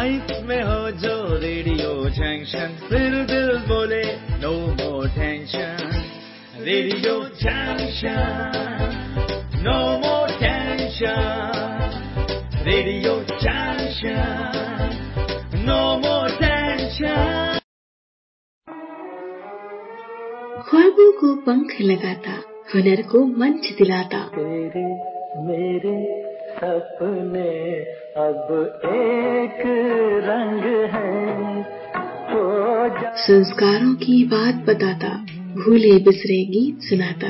Life में हो जो रेडियो जंक्शन फिर दिल बोले no more tension radio junction no more tension radio junction no more tension ख्वाबों को पंख लगाता हुनर को मंच दिलाता। तेरे मेरे सपने संस्कारों की बात बताता, भूले बिसरे गीत सुनाता।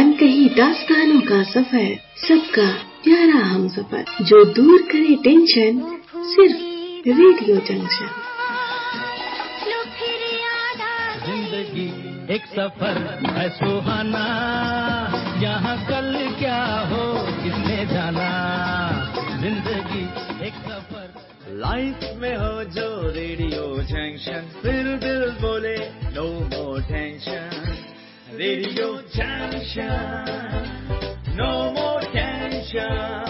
अनकही दास्तानों का सफ़र, सबका प्यारा हम सफ़र जो दूर करे टेंशन, सिर्फ़ रेडियो जंक्शन। एक सफ़र है सुहाना। यहाँ कल क्या हो, किसने जाना? ज़िंदगी एक सफ़र। लाइफ में हो जो रेडियो जंक्शन फिर दिल बोले no more tension radio junction no more tension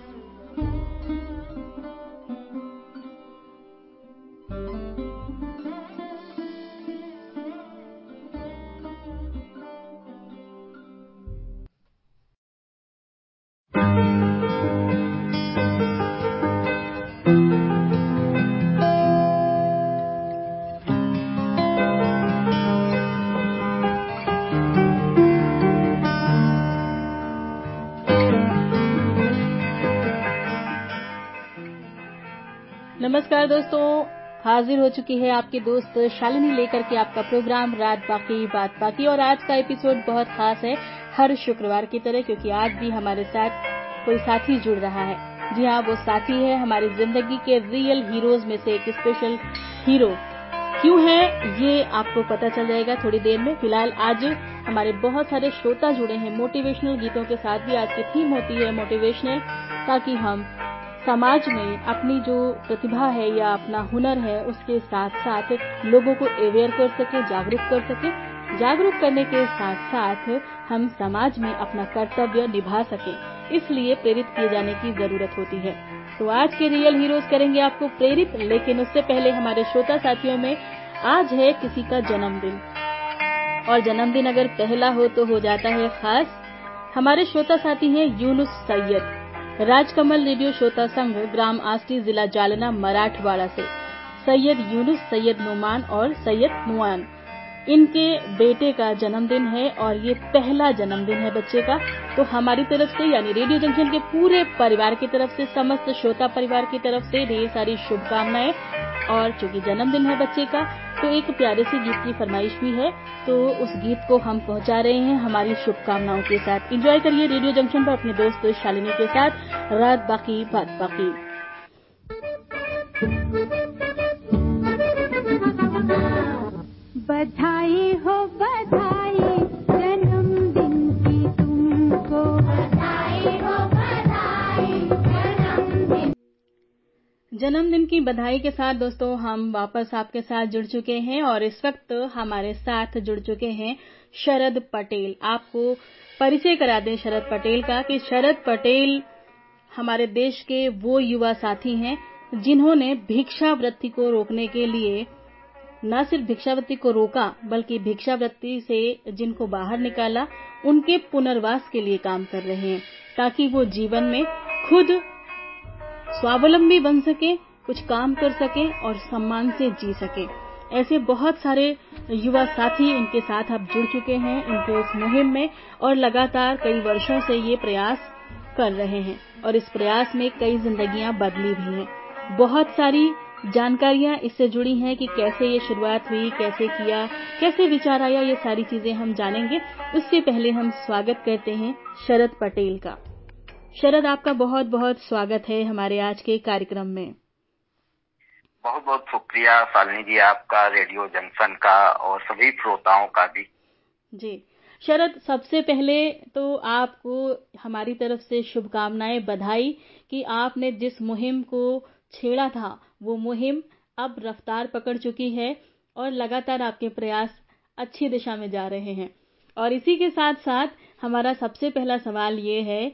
नमस्कार दोस्तों, हाजिर हो चुकी है आपके दोस्त शालिनी लेकर के आपका प्रोग्राम रात बाकी, बात बाकी। और आज का एपिसोड बहुत खास है, हर शुक्रवार की तरह, क्योंकि आज भी हमारे साथ कोई साथी जुड़ रहा है। जी हाँ वो साथी है हमारी ज़िंदगी के रियल हीरोज में से एक स्पेशल हीरो क्यों है, ये आपको पता चल जाएगा थोड़ी देर में। फ़िलहाल आज हमारे बहुत सारे श्रोता जुड़े हैं मोटिवेशनल गीतों के साथ भी आज की थीम होती है मोटिवेशनल ताकि हम समाज में अपनी जो प्रतिभा है या अपना हुनर है, उसके साथ साथ लोगों को अवेयर कर सके, जागरूक कर सके। जागरूक करने के साथ साथ हम समाज में अपना कर्तव्य निभा सके। इसलिए प्रेरित किए जाने की ज़रूरत होती है। तो आज के रियल हीरोज करेंगे आपको प्रेरित, लेकिन उससे पहले हमारे श्रोता साथियों में आज है किसी का जन्मदिन। और जन्मदिन अगर पहला हो तो हो जाता है खास। हमारे श्रोता साथी हैं यूनुस सैयद। राजकमल रेडियो श्रोता संघ ग्राम आस्टी जिला जालना मराठवाड़ा से, सैयद यूनुस, सैयद नुमान और सैयद नुआन। इनके बेटे का जन्मदिन है और ये पहला जन्मदिन है बच्चे का। तो हमारी तरफ़ से, यानी रेडियो जंक्शन के पूरे परिवार की तरफ़ से, समस्त श्रोता परिवार की तरफ़ से ढेर सारी शुभकामनाएँ। और चूँकि जन्मदिन है बच्चे का तो एक प्यारे से गीत की फरमाइश भी है। तो उस गीत को हम पहुँचा रहे हैं हमारी शुभकामनाओं के साथ। एंजॉय करिए रेडियो जंक्शन पर अपने दोस्त शालिनी के साथ। रात बाकी, बात बाकी। बधाई हो, बधाई, जन्मदिन की तुमको। बधाई हो, बधाई, जन्मदिन। जन्मदिन की बधाई के साथ दोस्तों, हम वापस आपके साथ जुड़ चुके हैं और इस वक्त हमारे साथ जुड़ चुके हैं शरद पटेल। आपको परिचय करा दें शरद पटेल का कि शरद पटेल हमारे देश के वो युवा साथी हैं जिन्होंने भिक्षावृत्ति को रोकने के लिए न सिर्फ़ भिक्षावृत्ति को रोका, बल्कि भिक्षावृत्ति से जिनको बाहर निकाला, उनके पुनर्वास के लिए काम कर रहे हैं, ताकि वो जीवन में खुद स्वावलंबी बन सके, कुछ काम कर सके और सम्मान से जी सके। ऐसे बहुत सारे युवा साथी इनके साथ अब जुड़ चुके हैं, इनके इस मुहिम में और लगातार कई वर्षों से ये प्रयास कर रहे हैं और इस प्रयास में कई जिंदगियाँ बदली भी हैं। बहुत सारी जानकारियाँ इससे जुड़ी हैं कि कैसे ये शुरुआत हुई कैसे किया कैसे विचार आया ये सारी चीज़ें हम जानेंगे। उससे पहले हम स्वागत करते हैं शरद पटेल का। शरद आपका बहुत बहुत स्वागत है हमारे आज के कार्यक्रम में। बहुत बहुत शुक्रिया शालिनी जी आपका रेडियो जंक्शन का और सभी श्रोताओं का भी। जी। शरद सबसे पहले तो आपको हमारी तरफ़ से शुभकामनाएँ बधाई कि आपने जिस मुहिम को छेड़ा था वो मुहिम अब रफ्तार पकड़ चुकी है और लगातार आपके प्रयास अच्छी दिशा में जा रहे हैं। और इसी के साथ साथ हमारा सबसे पहला सवाल ये है,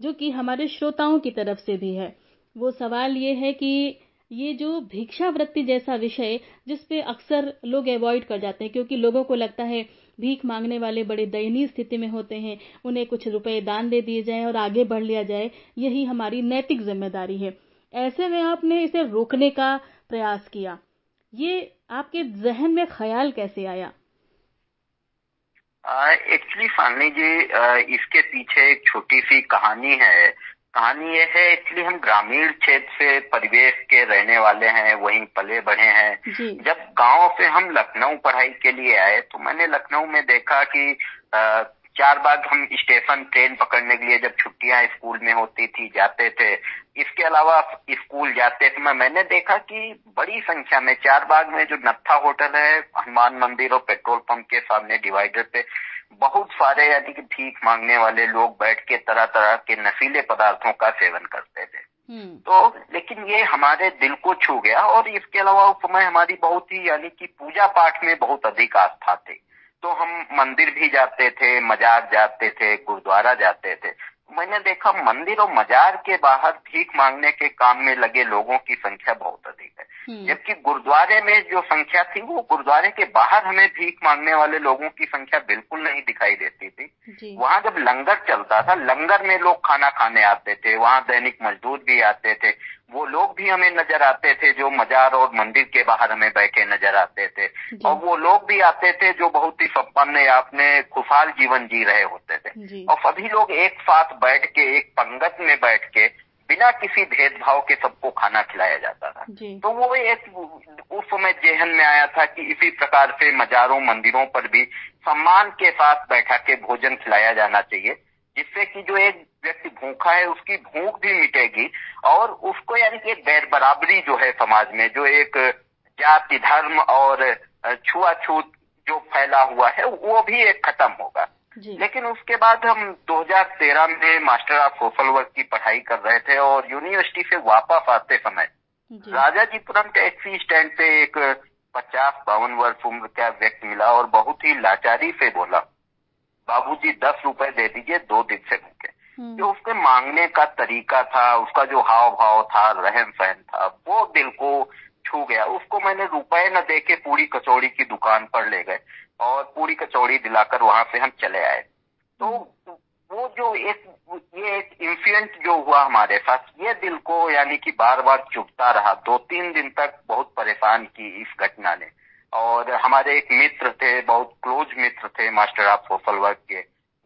जो कि हमारे श्रोताओं की तरफ़ से भी है। वो सवाल ये है कि ये जो भिक्षावृत्ति जैसा विषय जिस पे अक्सर लोग अवॉइड कर जाते हैं, क्योंकि लोगों को लगता है भीख मांगने वाले बड़े दयनीय स्थिति में होते हैं, उन्हें कुछ रुपए दान दे दिए जाएँ और आगे बढ़ लिया जाए, यही हमारी नैतिक ज़िम्मेदारी है। ऐसे में आपने इसे रोकने का प्रयास किया। ये आपके जहन में ख्याल कैसे आया? एक्चुअली फालनी जी इसके पीछे एक छोटी सी कहानी है। कहानी ये है एक्चुअली हम ग्रामीण क्षेत्र से परिवेश के रहने वाले हैं वहीं पले बढ़े हैं। जब गाँव से हम लखनऊ पढ़ाई के लिए आए तो मैंने लखनऊ में देखा कि चार बाग हम स्टेशन ट्रेन पकड़ने के लिए जब छुट्टियाँ स्कूल में होती थी जाते थे। इसके अलावा स्कूल जाते समय मैंने देखा कि बड़ी संख्या में चार बाग में जो नत्था होटल है हनुमान मंदिर और पेट्रोल पंप के सामने डिवाइडर पे बहुत सारे यानी कि भीख मांगने वाले लोग बैठ के तरह तरह के नशीले पदार्थों का सेवन करते थे। तो लेकिन ये हमारे दिल को छू गया और इसके अलावा उस समय हमारी बहुत ही यानी कि पूजा पाठ में बहुत अधिक आस्था थी। तो हम मंदिर भी जाते थे मजार जाते थे गुरुद्वारा जाते थे। मैंने देखा मंदिर और मजार के बाहर भीख मांगने के काम में लगे लोगों की संख्या बहुत अधिक है। जबकि गुरुद्वारे में जो संख्या थी वो गुरुद्वारे के बाहर हमें भीख मांगने वाले लोगों की संख्या बिल्कुल नहीं दिखाई देती थी। वहाँ जब लंगर चलता था लंगर में लोग खाना खाने आते थे वहाँ दैनिक मजदूर भी आते थे। लोग भी हमें नज़र आते थे जो मजार और मंदिर के बाहर हमें बैठे नज़र आते थे। और वो लोग भी आते थे जो बहुत ही संपन्न या अपने खुशहाल जीवन जी रहे होते थे। और सभी लोग एक साथ बैठ के एक पंगत में बैठ के बिना किसी भेदभाव के सबको खाना खिलाया जाता था। तो वो एक उस समय जेहन में आया था कि इसी प्रकार से मजारों मंदिरों पर भी सम्मान के साथ बैठा के भोजन खिलाया जाना चाहिए। जिससे कि जो एक व्यक्ति भूखा है उसकी भूख भी मिटेगी और उसको यानी कि एक बैर बराबरी जो है समाज में जो एक जाति धर्म और छुआछूत जो फैला हुआ है वो भी एक खत्म होगा। लेकिन उसके बाद हम 2013 में मास्टर ऑफ़ सोशल वर्क की पढ़ाई कर रहे थे और यूनिवर्सिटी से वापस आते समय राजाजीपुरम टैक्सी स्टैंड पे एक पचास बावन वर्ष उम्र का व्यक्ति मिला और बहुत ही लाचारी से बोला। बाबूजी दस रुपए दे दीजिए दो दिन से भूखे। जो उसके मांगने का तरीका था उसका जो हाव भाव था रहन सहन था वो दिल को छू गया। उसको मैंने रुपए न दे के पूरी कचौड़ी की दुकान पर ले गए और पूरी कचौड़ी दिलाकर वहाँ से हम चले आए। तो वो जो एक ये एक इंसिडेंट जो हुआ हमारे साथ ये दिल को यानी कि बार बार चुभता रहा। दो तीन दिन तक बहुत परेशान की इस घटना ने। और हमारे एक मित्र थे बहुत क्लोज मित्र थे मास्टर ऑफ़ सोशल वर्क के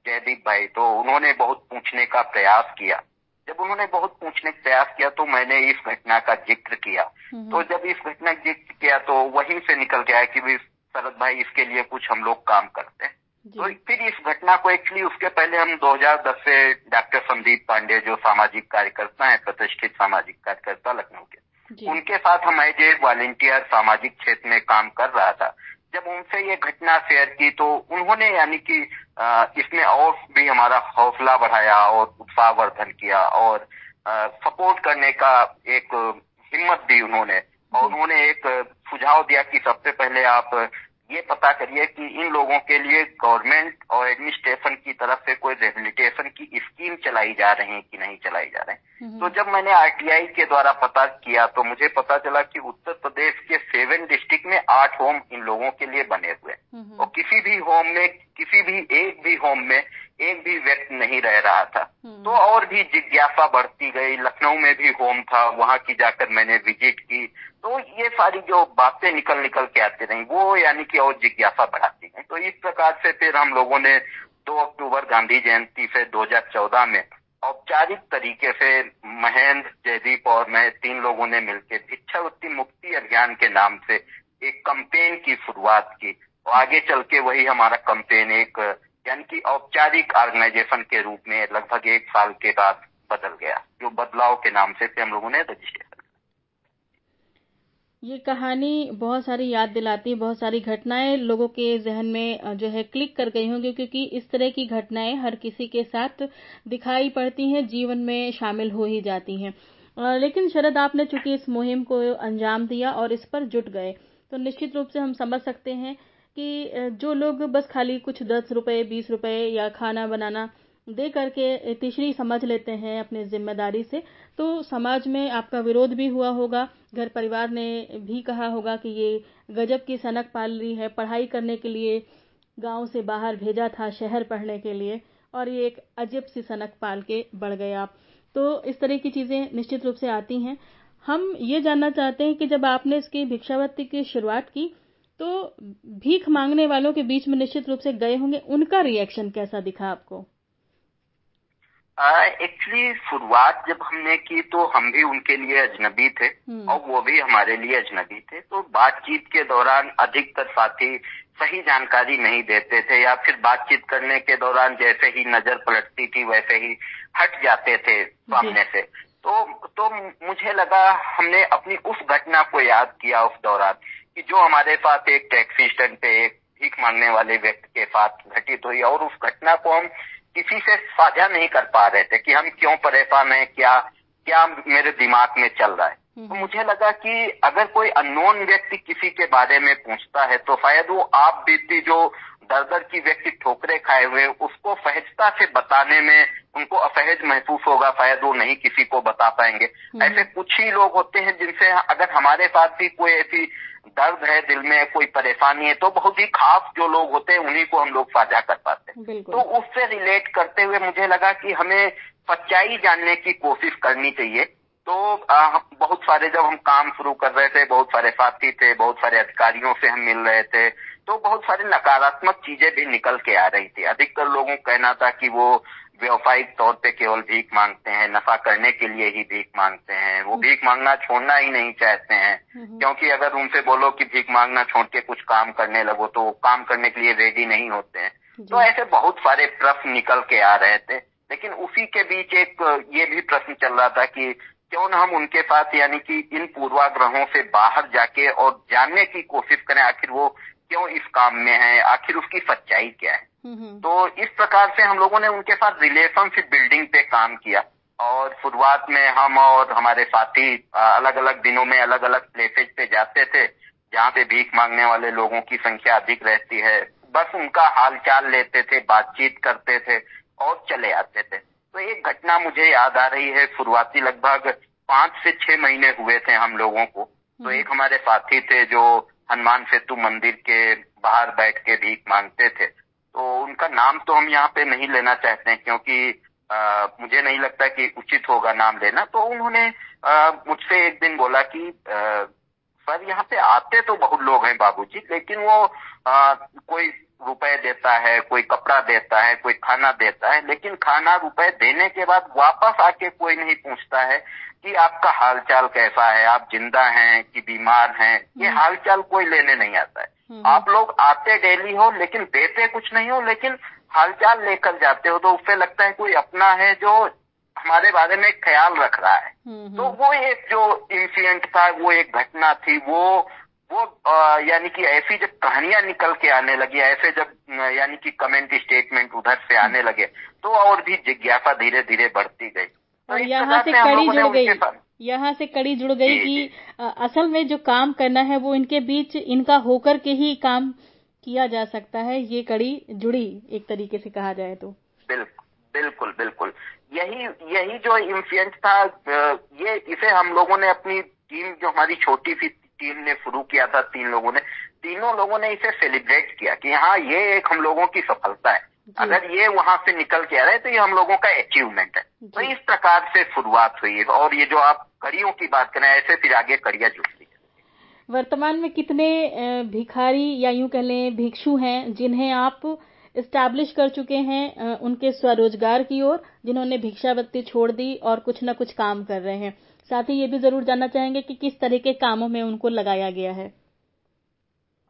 जयदीप भाई। तो उन्होंने बहुत पूछने का प्रयास किया। जब उन्होंने बहुत पूछने का प्रयास किया तो मैंने इस घटना का ज़िक्र किया। तो जब इस घटना का ज़िक्र किया तो वहीं से निकल गया कि भी शरद भाई इसके लिए कुछ हम लोग काम करते हैं। तो फिर इस घटना को एक्चुअली उसके पहले हम 2010 से डॉक्टर संदीप पांडे जो सामाजिक कार्यकर्ता हैं प्रतिष्ठित सामाजिक कार्यकर्ता लखनऊ के। उनके साथ हमारे जो एक वॉलेंटियर सामाजिक क्षेत्र में काम कर रहा था। जब उनसे ये घटना शेयर की तो उन्होंने यानी कि इसमें और भी हमारा हौसला बढ़ाया और उत्साहवर्धन किया और सपोर्ट करने का एक हिम्मत दी उन्होंने। और उन्होंने एक सुझाव दिया कि सबसे पहले आप ये पता करिए कि इन लोगों के लिए गवर्नमेंट और एडमिनिस्ट्रेशन की तरफ़ से कोई रेहबिलिटेशन की स्कीम चलाई जा रही है कि नहीं चलाई जा रही है? तो जब मैंने आरटीआई के द्वारा पता किया तो मुझे पता चला कि उत्तर प्रदेश के सेवन डिस्ट्रिक्ट में आठ होम इन लोगों के लिए बने हुए हैं। और किसी भी होम में किसी भी एक भी होम में एक भी व्यक्ति नहीं रह रहा था। तो और भी जिज्ञासा बढ़ती गई। लखनऊ में भी होम था वहाँ की जाकर मैंने विज़िट की। तो ये सारी जो बातें निकल निकल के आती रही वो यानी कि और जिज्ञासा बढ़ाती गई। तो इस प्रकार से फिर हम लोगों ने 2 अक्टूबर गांधी जयंती से 2014 में औपचारिक तरीके से महेंद्र जयदीप और मैं तीन लोगों ने मिलकर भिक्षावृत्ति मुक्ति अभियान के नाम से एक कंपेन की शुरुआत की। और आगे चल के वही हमारा कंपेन एक, यानी कि औपचारिक ऑर्गेनाइजेशन के रूप में लगभग एक साल के बाद बदल गया, जो बदलाव के नाम से हम लोगों ने रजिस्ट्रेशन ये कहानी बहुत सारी याद दिलाती है, बहुत सारी घटनाएँ लोगों के जहन में जो है क्लिक कर गई होंगी, क्योंकि इस तरह की घटनाएँ हर किसी के साथ दिखाई पड़ती हैं, जीवन में शामिल हो ही जाती हैं। लेकिन शरद, आपने चूँकि इस मुहिम को अंजाम दिया और इस पर जुट गए तो निश्चित रूप से हम समझ सकते हैं कि जो लोग बस खाली कुछ दस रुपए, बीस रुपए या खाना बनाना दे करके तीसरी समझ लेते हैं अपनी ज़िम्मेदारी से तो समाज में आपका विरोध भी हुआ होगा। घर परिवार ने भी कहा होगा कि ये गजब की सनक पाल ली है पढ़ाई करने के लिए, गाँव से बाहर भेजा था शहर पढ़ने के लिए, और ये एक अजब सी सनक पाल के बढ़ गए आप तो इस तरह की चीज़ें निश्चित रूप से आती हैं। हम ये जानना चाहते हैं कि जब आपने इसकी भिक्षावृत्ति की शुरुआत की तो भीख मांगने वालों के बीच में निश्चित रूप से गए होंगे। उनका रिएक्शन कैसा दिखा आपको? एक्चुअली शुरुआत जब हमने की तो हम भी उनके लिए अजनबी थे और वो भी हमारे लिए अजनबी थे। तो बातचीत के दौरान अधिकतर साथी सही जानकारी नहीं देते थे या फिर बातचीत करने के दौरान जैसे ही नज़र पलटती थी वैसे ही हट जाते थे सामने से। तो तो मुझे लगा हमने अपनी उस घटना को याद किया उस दौरान। कि जो हमारे पास एक टैक्सी स्टैंड पे एक भीख मांगने वाले व्यक्ति के साथ घटित हुई और उस घटना को हम किसी से साझा नहीं कर पा रहे थे कि हम क्यों परेशान हैं, क्या क्या मेरे दिमाग में चल रहा है। तो मुझे लगा कि अगर कोई अननोन व्यक्ति किसी के बारे में पूछता है तो शायद वो आप बीती जो दर दर की व्यक्ति ठोकरे खाए हुए उसको सहजता से बताने में उनको असहज महसूस होगा शायद वो नहीं किसी को बता पाएँगे। ऐसे कुछ ही लोग होते हैं जिनसे अगर हमारे साथ भी कोई ऐसी दर्द है दिल में कोई परेशानी है तो बहुत ही खास जो लोग होते हैं उन्हीं को हम लोग साझा कर पाते हैं। तो उससे रिलेट करते हुए मुझे लगा कि हमें सच्चाई जानने की कोशिश करनी चाहिए। तो बहुत सारे जब हम काम शुरू कर रहे थे बहुत सारे साथी थे बहुत सारे अधिकारियों से हम मिल रहे थे तो बहुत सारी नकारात्मक चीज़ें भी निकल के आ रही थी। अधिकतर लोगों का कहना था कि वो व्यवसायिक तौर पे केवल भीख मांगते हैं नफा करने के लिए ही भीख मांगते हैं वो भीख मांगना छोड़ना ही नहीं चाहते हैं। क्योंकि अगर उनसे बोलो कि भीख मांगना छोड़ के कुछ काम करने लगो तो वो काम करने के लिए रेडी नहीं होते हैं। तो ऐसे बहुत सारे प्रश्न निकल के आ रहे थे लेकिन उसी के बीच एक ये भी प्रश्न चल रहा था कि क्यों न हम उनके साथ यानी कि इन पूर्वाग्रहों से बाहर जाके और जानने की कोशिश करें आखिर वो क्यों इस काम में है आखिर उसकी सच्चाई क्या है? तो इस प्रकार से हम लोगों ने उनके साथ रिलेशनशिप बिल्डिंग पे काम किया। और शुरुआत में हम और हमारे साथी अलग अलग दिनों में अलग अलग प्लेसेज पे जाते थे जहाँ पे भीख मांगने वाले लोगों की संख्या अधिक रहती है। बस उनका हालचाल लेते थे बातचीत करते थे और चले आते थे। तो एक घटना मुझे याद आ रही है शुरुआती लगभग पाँच से छह महीने हुए थे हम लोगों को। तो एक हमारे साथी थे जो हनुमान सेतु मंदिर के बाहर बैठ के भीख मांगते थे। तो उनका नाम तो हम यहाँ पे नहीं लेना चाहते हैं क्योंकि आ, मुझे नहीं लगता कि उचित होगा नाम लेना। तो उन्होंने मुझसे एक दिन बोला कि आ, सर यहाँ पे आते तो बहुत लोग हैं बाबूजी लेकिन वो आ, कोई रुपए देता है कोई कपड़ा देता है कोई खाना देता है लेकिन खाना रुपए देने के बाद वापस आके कोई नहीं पूछता है कि आपका हालचाल कैसा है आप ज़िंदा हैं कि बीमार हैं ये हम्म। हालचाल कोई लेने नहीं आता है हम्म। आप लोग आते डेली हो लेकिन देते कुछ नहीं हो लेकिन हालचाल लेकर जाते हो तो उससे लगता है कोई अपना है जो हमारे बारे में ख्याल रख रहा है हम्म, तो। वो एक जो इंसिडेंट था वो एक घटना थी वो वो यानी कि ऐसी जब कहानियाँ निकल के आने लगी ऐसे जब यानी कि कमेंट स्टेटमेंट उधर से आने लगे तो और भी जिज्ञासा धीरे धीरे बढ़ती गई। तो और यहाँ से कड़ी जुड़ गई। यहाँ से कड़ी जुड़ गई कि असल में जो काम करना है वो इनके बीच इनका होकर के ही काम किया जा सकता है। ये कड़ी जुड़ी एक तरीके से कहा जाए तो। बिल्कुल बिल्कुल बिल्कुल। यही यही जो इंसिडेंट था ये इसे हम लोगों ने अपनी टीम जो हमारी छोटी सी टीम ने शुरू किया था तीन लोगों ने। तीनों लोगों ने इसे सेलिब्रेट किया कि हाँ ये एक हम लोगों की सफलता है। अगर ये वहाँ से निकल के आ रहे तो ये हम लोगों का अचीवमेंट है। तो इस प्रकार से शुरुआत हुई। है और ये जो आप कड़ियों की बात करें ऐसे फिर आगे कड़ियाँ जुड़ती है। वर्तमान में कितने भिखारी या यूँ कह लें भिक्षु हैं जिन्हें आप इस्टेब्लिश कर चुके हैं उनके स्वरोजगार की ओर जिन्होंने भिक्षावृत्ति छोड़ दी और कुछ न कुछ काम कर रहे हैं। साथ ही ये भी ज़रूर जानना चाहेंगे कि किस तरह के कामों में उनको लगाया गया है।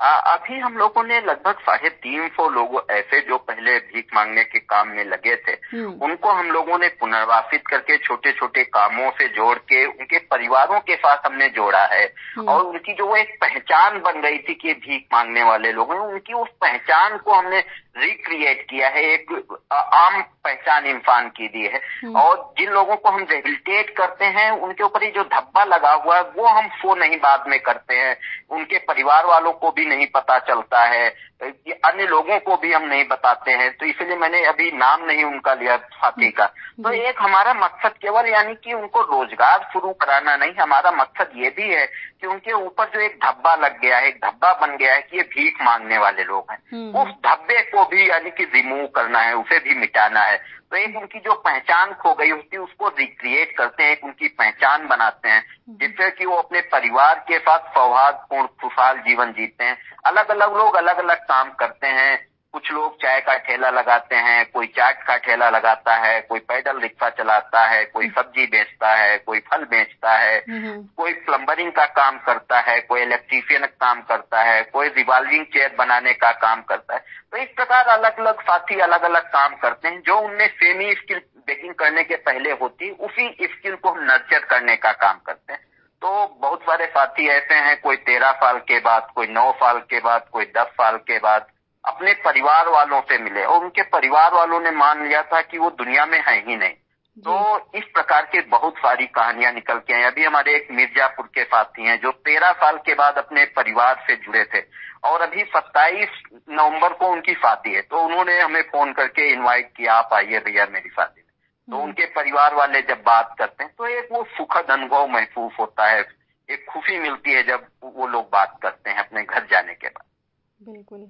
अभी हम लोगों ने लगभग साढ़े तीन सौ लोग ऐसे जो पहले भीख मांगने के काम में लगे थे हम्म, उनको हम लोगों ने पुनर्वासित करके छोटे छोटे कामों से जोड़ के उनके परिवारों के साथ हमने जोड़ा है हम्म। और उनकी जो वो एक पहचान बन गई थी कि भीख मांगने वाले लोग हैं उनकी उस पहचान को हमने रिक्रिएट किया है एक आम पहचान इंसान की दी है हम्म। और जिन लोगों को हम रिहेबिलिटेट करते हैं उनके ऊपर ये जो धब्बा लगा हुआ है वो हम सो नहीं बाद में करते हैं उनके परिवार वालों को भी नहीं पता चलता है ये अन्य लोगों को भी हम नहीं बताते हैं तो इसलिए मैंने अभी नाम नहीं उनका लिया साथी का। तो एक हमारा मकसद केवल यानी कि उनको रोज़गार शुरू कराना नहीं हमारा मकसद ये भी है कि उनके ऊपर जो एक धब्बा लग गया है एक धब्बा बन गया है कि ये भीख मांगने वाले लोग हैं। हम्म, उस धब्बे को भी यानी कि रिमूव करना है उसे भी मिटाना है। तो एक उनकी जो पहचान खो गई होती है उसको रिक्रिएट करते हैं एक उनकी पहचान बनाते हैं जिससे कि वो अपने परिवार के साथ सौहार्दपूर्ण खुशहाल जीवन जीते हैं। अलग अलग लोग अलग अलग काम करते हैं कुछ लोग चाय का ठेला लगाते हैं कोई चाट का ठेला लगाता है कोई पैदल रिक्शा चलाता है कोई सब्ज़ी बेचता है कोई फल बेचता है हम्म, कोई प्लम्बरिंग का काम करता है कोई इलेक्ट्रीशियन का काम करता है कोई रिवॉल्विंग चेयर बनाने का काम करता है। तो इस प्रकार अलग अलग साथी अलग अलग काम करते हैं। जो उनमें सेमी स्किल बेकिंग करने के पहले होती उसी स्किल को हम नर्चर करने का काम करते हैं। तो बहुत सारे साथी ऐसे हैं कोई तेरह साल के बाद कोई नौ साल के बाद कोई दस साल के बाद। अपने परिवार वालों से मिले और उनके परिवार वालों ने मान लिया था कि वो दुनिया में है ही नहीं। तो इस प्रकार के बहुत सारी कहानियाँ निकल के आई। अभी हमारे एक मिर्जापुर के साथी हैं जो तेरह साल के बाद अपने परिवार से जुड़े थे और अभी सत्ताईस नवंबर को उनकी शादी है। तो उन्होंने हमें फ़ोन करके इनवाइट किया आप आइए भैया मेरी शादी में। तो उनके परिवार वाले जब बात करते हैं तो एक वो सुखद अनुभव महसूस होता है। एक खुशी मिलती है जब वो लोग बात करते हैं अपने घर जाने के बाद। बिल्कुल।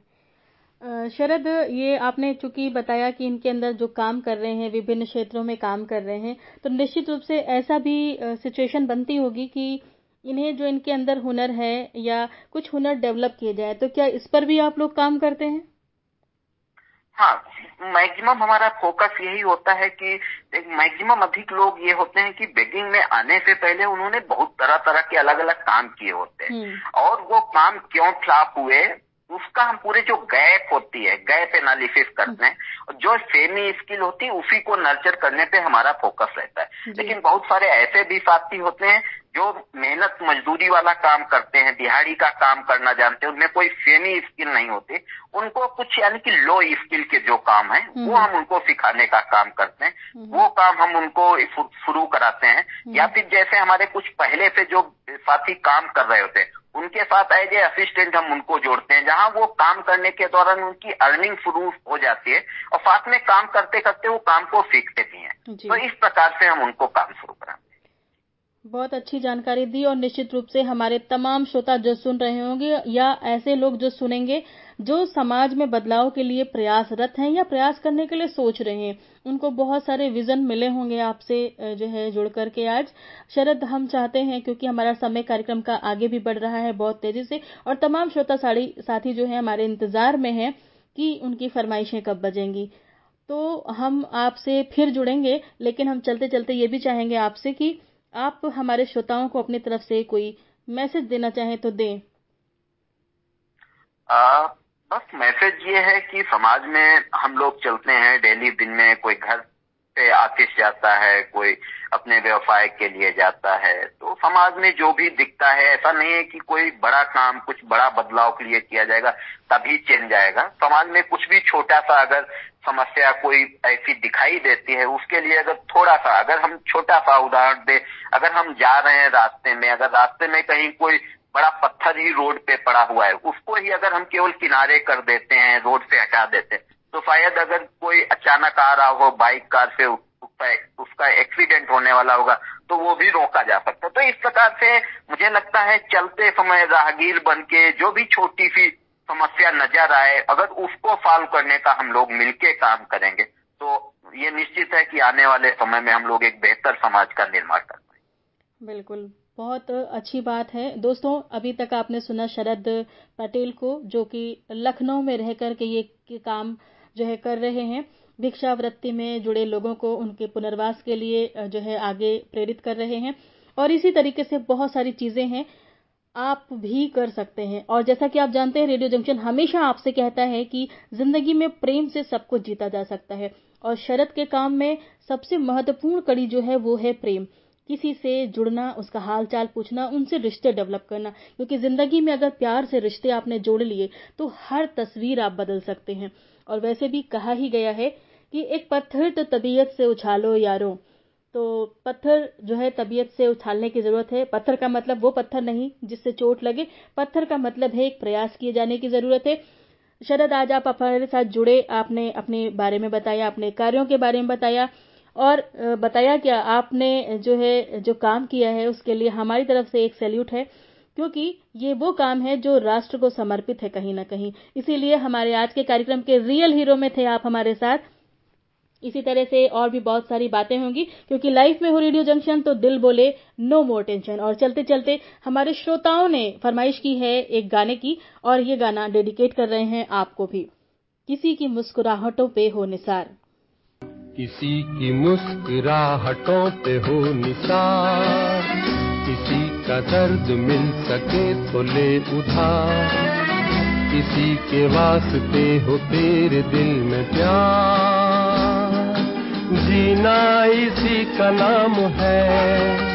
शरद ये आपने चूँकि बताया कि इनके अंदर जो काम कर रहे हैं विभिन्न क्षेत्रों में काम कर रहे हैं तो निश्चित रूप से ऐसा भी सिचुएशन बनती होगी कि इन्हें जो इनके अंदर हुनर है या कुछ हुनर डेवलप किए जाए तो क्या इस पर भी आप लोग काम करते हैं? हाँ मैक्सिमम हमारा फोकस यही होता है कि मैक्सिमम अधिक लोग ये होते हैं कि बेगिंग में आने से पहले उन्होंने बहुत तरह तरह के अलग अलग काम किए होते हैं। हम्म, और वो काम क्यों फ्लॉप हुए? उसका हम पूरे जो गैप होती है गैप एनालिसिस करते हैं और जो सेमी स्किल होती है उसी को नर्चर करने पे हमारा फोकस रहता है। लेकिन बहुत सारे ऐसे भी साथी होते हैं जो मेहनत मजदूरी वाला काम करते हैं दिहाड़ी का काम करना जानते हैं उनमें कोई सेमी स्किल नहीं होती। उनको कुछ यानी कि लो स्किल के जो काम है वो हम उनको सिखाने का काम करते हैं। वो काम हम उनको शुरू कराते हैं। या फिर जैसे हमारे कुछ पहले से जो साथी काम कर रहे होते हैं उनके साथ एज ए असिस्टेंट हम उनको जोड़ते हैं जहाँ वो काम करने के दौरान उनकी अर्निंग शुरू हो जाती है और साथ में काम करते करते वो काम को सीखते भी हैं। तो इस प्रकार से हम उनको काम शुरू कराते हैं। बहुत अच्छी जानकारी दी और निश्चित रूप से हमारे तमाम श्रोता जो सुन रहे होंगे या ऐसे लोग जो सुनेंगे जो समाज में बदलाव के लिए प्रयासरत हैं या प्रयास करने के लिए सोच रहे हैं, उनको बहुत सारे विजन मिले होंगे आपसे जो है, जुड़ करके आज। शरद, हम चाहते हैं क्योंकि हमारा समय कार्यक्रम का आगे भी बढ़ रहा है बहुत तेज़ी से और तमाम श्रोता साड़ी, साथी जो है हमारे इंतज़ार में है कि उनकी फरमाइशें कब बजेंगी। तो हम आपसे फिर जुड़ेंगे, लेकिन हम चलते चलते ये भी चाहेंगे आपसे कि आप हमारे श्रोताओं को अपनी तरफ़ से कोई मैसेज देना चाहें तो दें। बस मैसेज ये है कि समाज में हम लोग चलते हैं डेली दिन में कोई घर पे आतिश जाता है, कोई अपने व्यवसाय के लिए जाता है। तो समाज में जो भी दिखता है, ऐसा नहीं है कि कोई बड़ा काम, कुछ बड़ा बदलाव के लिए किया जाएगा, तभी चेंज आएगा समाज में कुछ भी छोटा सा अगर समस्या कोई ऐसी दिखाई देती है, उसके लिए अगर थोड़ा सा अगर हम छोटा सा उदाहरण दे, अगर हम जा रहे हैं रास्ते में, अगर रास्ते में कहीं कोई बड़ा पत्थर ही रोड पे पड़ा हुआ है, उसको ही अगर हम केवल किनारे कर देते हैं, रोड से हटा देते हैं तो शायद अगर कोई अचानक आ रहा हो, बाइक, कार से उसका एक्सीडेंट होने वाला होगा तो वो भी रोका जा सकता है। तो इस प्रकार से मुझे लगता है चलते समय राहगीर बन के जो भी छोटी सी समस्या नज़र आए, अगर उसको सॉल्व करने का हम लोग मिलके काम करेंगे तो ये निश्चित है कि आने वाले समय में हम लोग एक बेहतर समाज का निर्माण कर पाएँगे। बिल्कुल। बहुत अच्छी बात है। दोस्तों, अभी तक आपने सुना शरद पटेल को, जो कि लखनऊ में रह कर के ये काम जो है कर रहे हैं। भिक्षावृत्ति में जुड़े लोगों को उनके पुनर्वास के लिए जो है आगे प्रेरित कर रहे हैं। और इसी तरीके से बहुत सारी चीज़ें हैं, आप भी कर सकते हैं। और जैसा कि आप जानते हैं, रेडियो जंक्शन हमेशा आपसे कहता है कि ज़िंदगी में प्रेम से सब कुछ जीता जा सकता है। और शरद के काम में सबसे महत्वपूर्ण कड़ी जो है, वो है प्रेम। किसी से जुड़ना, उसका हाल चाल पूछना, उनसे रिश्ते डेवलप करना। क्योंकि ज़िंदगी में अगर प्यार से रिश्ते आपने जोड़ लिए तो हर तस्वीर आप बदल सकते हैं। और वैसे भी कहा ही गया है कि एक पत्थर तो तबीयत से उछालो यारो। तो पत्थर जो है तबीयत से उछालने की ज़रूरत है। पत्थर का मतलब वो पत्थर नहीं, जिससे चोट लगे। पत्थर का मतलब है एक प्रयास किए जाने की ज़रूरत है। शरद, आज आप हमारे साथ जुड़े। आपने अपने बारे में बताया, अपने कार्यों के बारे में बताया। और बताया क्या आपने जो है, जो काम किया है, उसके लिए हमारी तरफ़ से एक सैल्यूट है। क्योंकि ये वो काम है जो राष्ट्र को समर्पित है कहीं ना कहीं। इसीलिए हमारे आज के कार्यक्रम के रियल हीरो में थे आप हमारे साथ। इसी तरह से और भी बहुत सारी बातें होंगी, क्योंकि लाइफ में हो रेडियो जंक्शन तो दिल बोले नो मोर टेंशन और चलते चलते हमारे श्रोताओं ने फरमाइश की है एक गाने की, और ये गाना डेडिकेट कर रहे हैं आपको भी। किसी की मुस्कुराहटों पे हो निसार। किसी की मुस्कुराहटों पे हो निसार। किसी का दर्द मिल सके तो ले उधार किसी के वास्ते हो तेरे दिल में प्यार। जीना इसी का नाम है।